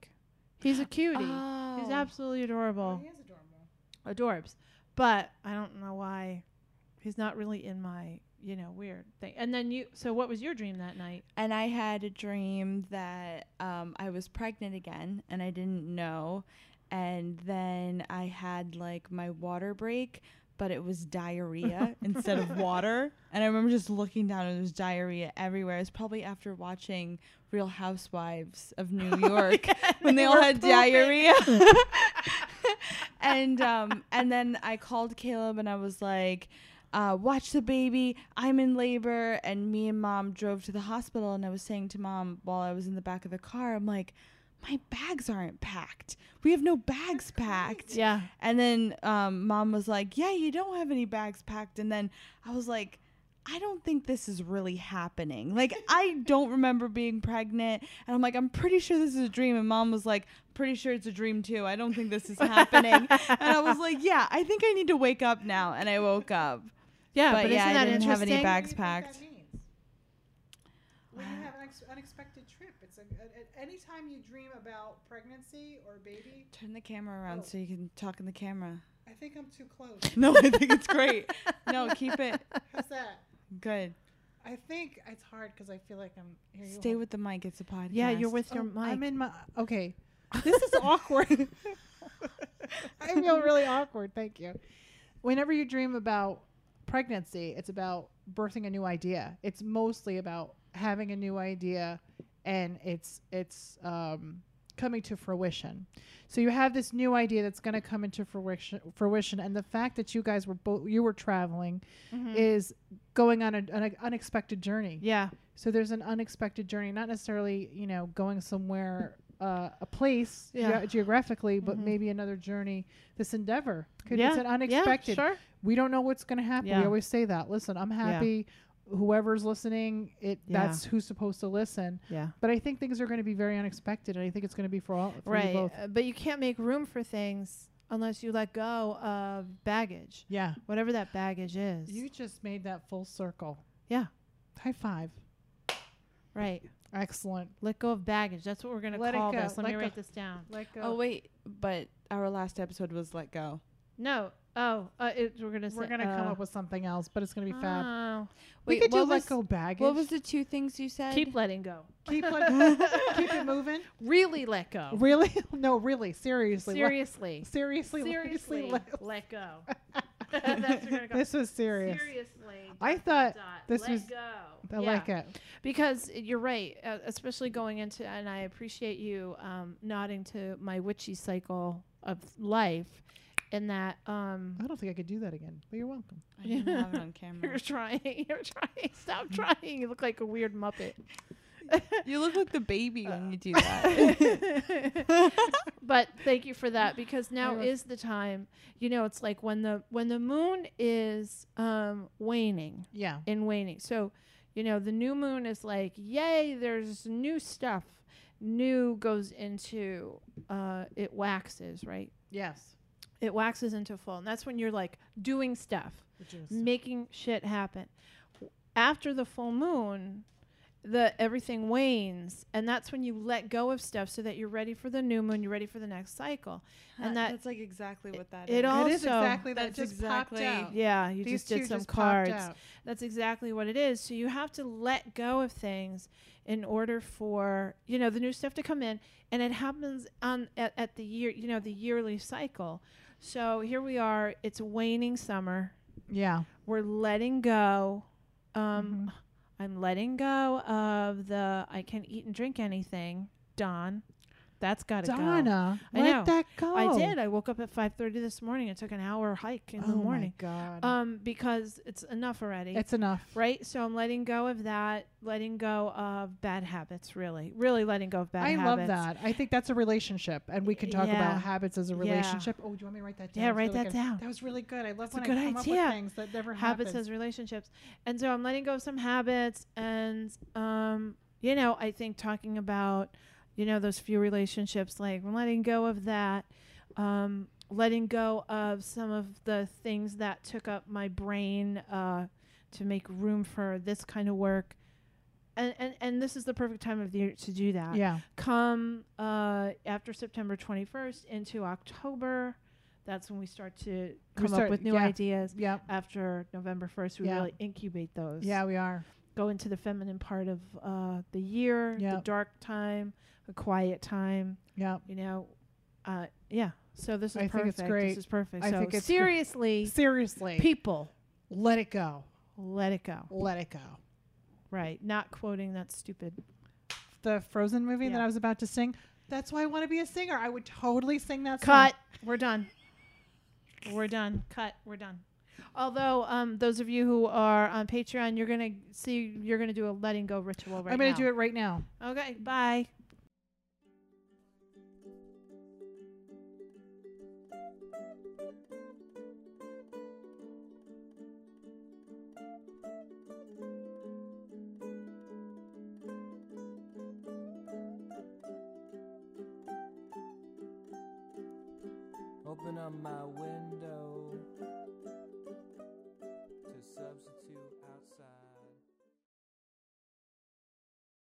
He's a cutie. Oh. He's absolutely adorable. Oh, he is adorable. Adorbs. But I don't know why he's not really in my, you know, weird thing. And then you so what was your dream that night? and I had a dream that um, I was pregnant again, and I didn't know. And then I had like my water break, but it was diarrhea instead of water. And I remember just looking down, and there was diarrhea everywhere. It's probably after watching Real Housewives of New York when they all had pooping. diarrhea. and um, and then I called Caleb, and I was like uh, watch the baby. I'm in labor. And me and mom drove to the hospital. And I was saying to mom while I was in the back of the car, I'm like, my bags aren't packed. We have no bags packed. Yeah. And then um, mom was like, yeah, you don't have any bags packed. And then I was like, I don't think this is really happening. Like, I don't remember being pregnant. And I'm like, I'm pretty sure this is a dream. And mom was like, pretty sure it's a dream too. I don't think this is happening. and I was like, yeah, I think I need to wake up now. And I woke up. Yeah, But but, yeah, I isn't that didn't have any bags What do you think packed. that means? When you have an ex- unexpected trip, it's a, a, a- anytime you dream about pregnancy or baby. Turn the camera around Oh. so you can talk in the camera. I think I'm too close. No, I think it's great. No, keep it How's that? Good. I think it's hard because I feel like I'm. Here Stay hold- with the mic. It's a podcast. Yeah, you're with your Oh, mic. I'm in my. Okay, this is awkward. I feel really awkward. Thank you. Whenever you dream about pregnancy, it's about birthing a new idea. It's mostly about having a new idea, and it's it's um, coming to fruition. So you have this new idea that's going to come into fruition, fruition, and the fact that you guys were both you were traveling Mhm. is going on a, an unexpected journey. yeah. So there's an unexpected journey, not necessarily you know going somewhere. Uh, a place Yeah. ge- geographically, but Mhm. maybe another journey. This endeavor could yeah. it's an unexpected. Yeah, sure. We don't know what's going to happen. Yeah. We always say that. Listen, I'm happy. Whoever's listening, it Yeah. that's who's supposed to listen. Yeah. But I think things are going to be very unexpected, and I think it's going to be for all for you Right. both. Uh, but you can't make room for things unless you let go of baggage, Yeah, whatever that baggage is. you just made that full circle. Yeah. High five. right. Excellent. Let go of baggage. That's what we're going to Let it call go. this. Let, Let me go. write this down. Let go. Oh wait, but our last episode was let go. No. Oh, uh, it, we're going to We're going to come up with something else, but it's going to be fab. Oh. we Wait, could do what let was- go baggage. What was the two things you said? Keep letting go. keep let, keep it moving? Really let go. Really? No, really. Seriously. let- Seriously. seriously. Seriously. let- let go. That's what we're gonna go. this was serious. Seriously. I thought dot, this let was- go. I Yeah. like it. because you're right, uh, especially going into, and I appreciate you um, nodding to my witchy cycle of life, in that um, I don't think I could do that again, but you're welcome. I didn't have it on camera. you're trying, you're trying. Stop trying. You look like a weird muppet. you look like the baby when you do that. but thank you for that because now is the time. You know, it's like when the when the moon is um, waning. Yeah. in waning. So, you know, the new moon is like, yay, there's new stuff. New goes into uh it waxes, right? Yes. It waxes into full. And that's when you're like doing stuff, is making shit happen. After the full moon, the everything wanes and that's when you let go of stuff so that you're ready for the new moon, you're ready for the next cycle. And that- that's like exactly what that it is. it is also- exactly that. That's just exactly- popped out. Yeah, you These just did some just cards. That's exactly what it is. So you have to let go of things in order for you know the new stuff to come in, and it happens on at, at the year you know the yearly cycle. So here we are. It's waning summer. Yeah. We're letting go. Um, Mhm. I'm letting go of the I can eat and drink anything. Don, that's got to go. Donna, I let know. that go. I did. I woke up at 5:30 this morning I took an hour hike in oh the morning. Oh my god. Um, because it's enough already it's enough. right? So I'm letting go of that, letting go of bad habits, really, really letting go of bad habits. I habits. love that. I think that's a relationship, and we can talk Yeah. about habits as a Yeah. relationship. Oh, do you want me to write that down? Yeah, write that down. That was really good. I love a when good I come idea. up with things that never Habits happen. as relationships, and so I'm letting go of some habits, and um, you know, I think talking about, you know, those few relationships, like letting go of that. Um, letting go of some of the things that took up my brain uh, to make room for this kind of work. And, and, and this is the perfect time of the year to do that. yeah. come uh, after September 21st into October. That's when we start to come start- up with new yeah. ideas. Yep. After November 1st, we Yeah. really incubate those. Yeah, we are. Go into the feminine part of uh, the year, the dark time, the quiet time. Yep. You know, uh, yeah. So this is I think perfect. it's great. This is perfect. I so think it's seriously, Seriously. people, let it go. let it go. Let it go. Right. Not quoting that stupid. The Frozen movie that I was about to sing. That's why I want to be a singer. I would totally sing that song. Cut. We're done. We're done. Cut. We're done. Although, um, those of you who are on Patreon, you're gonna see, you're gonna do a letting go ritual right now. I'm going now. to do it right now. Okay. Bye. from my window to substitute.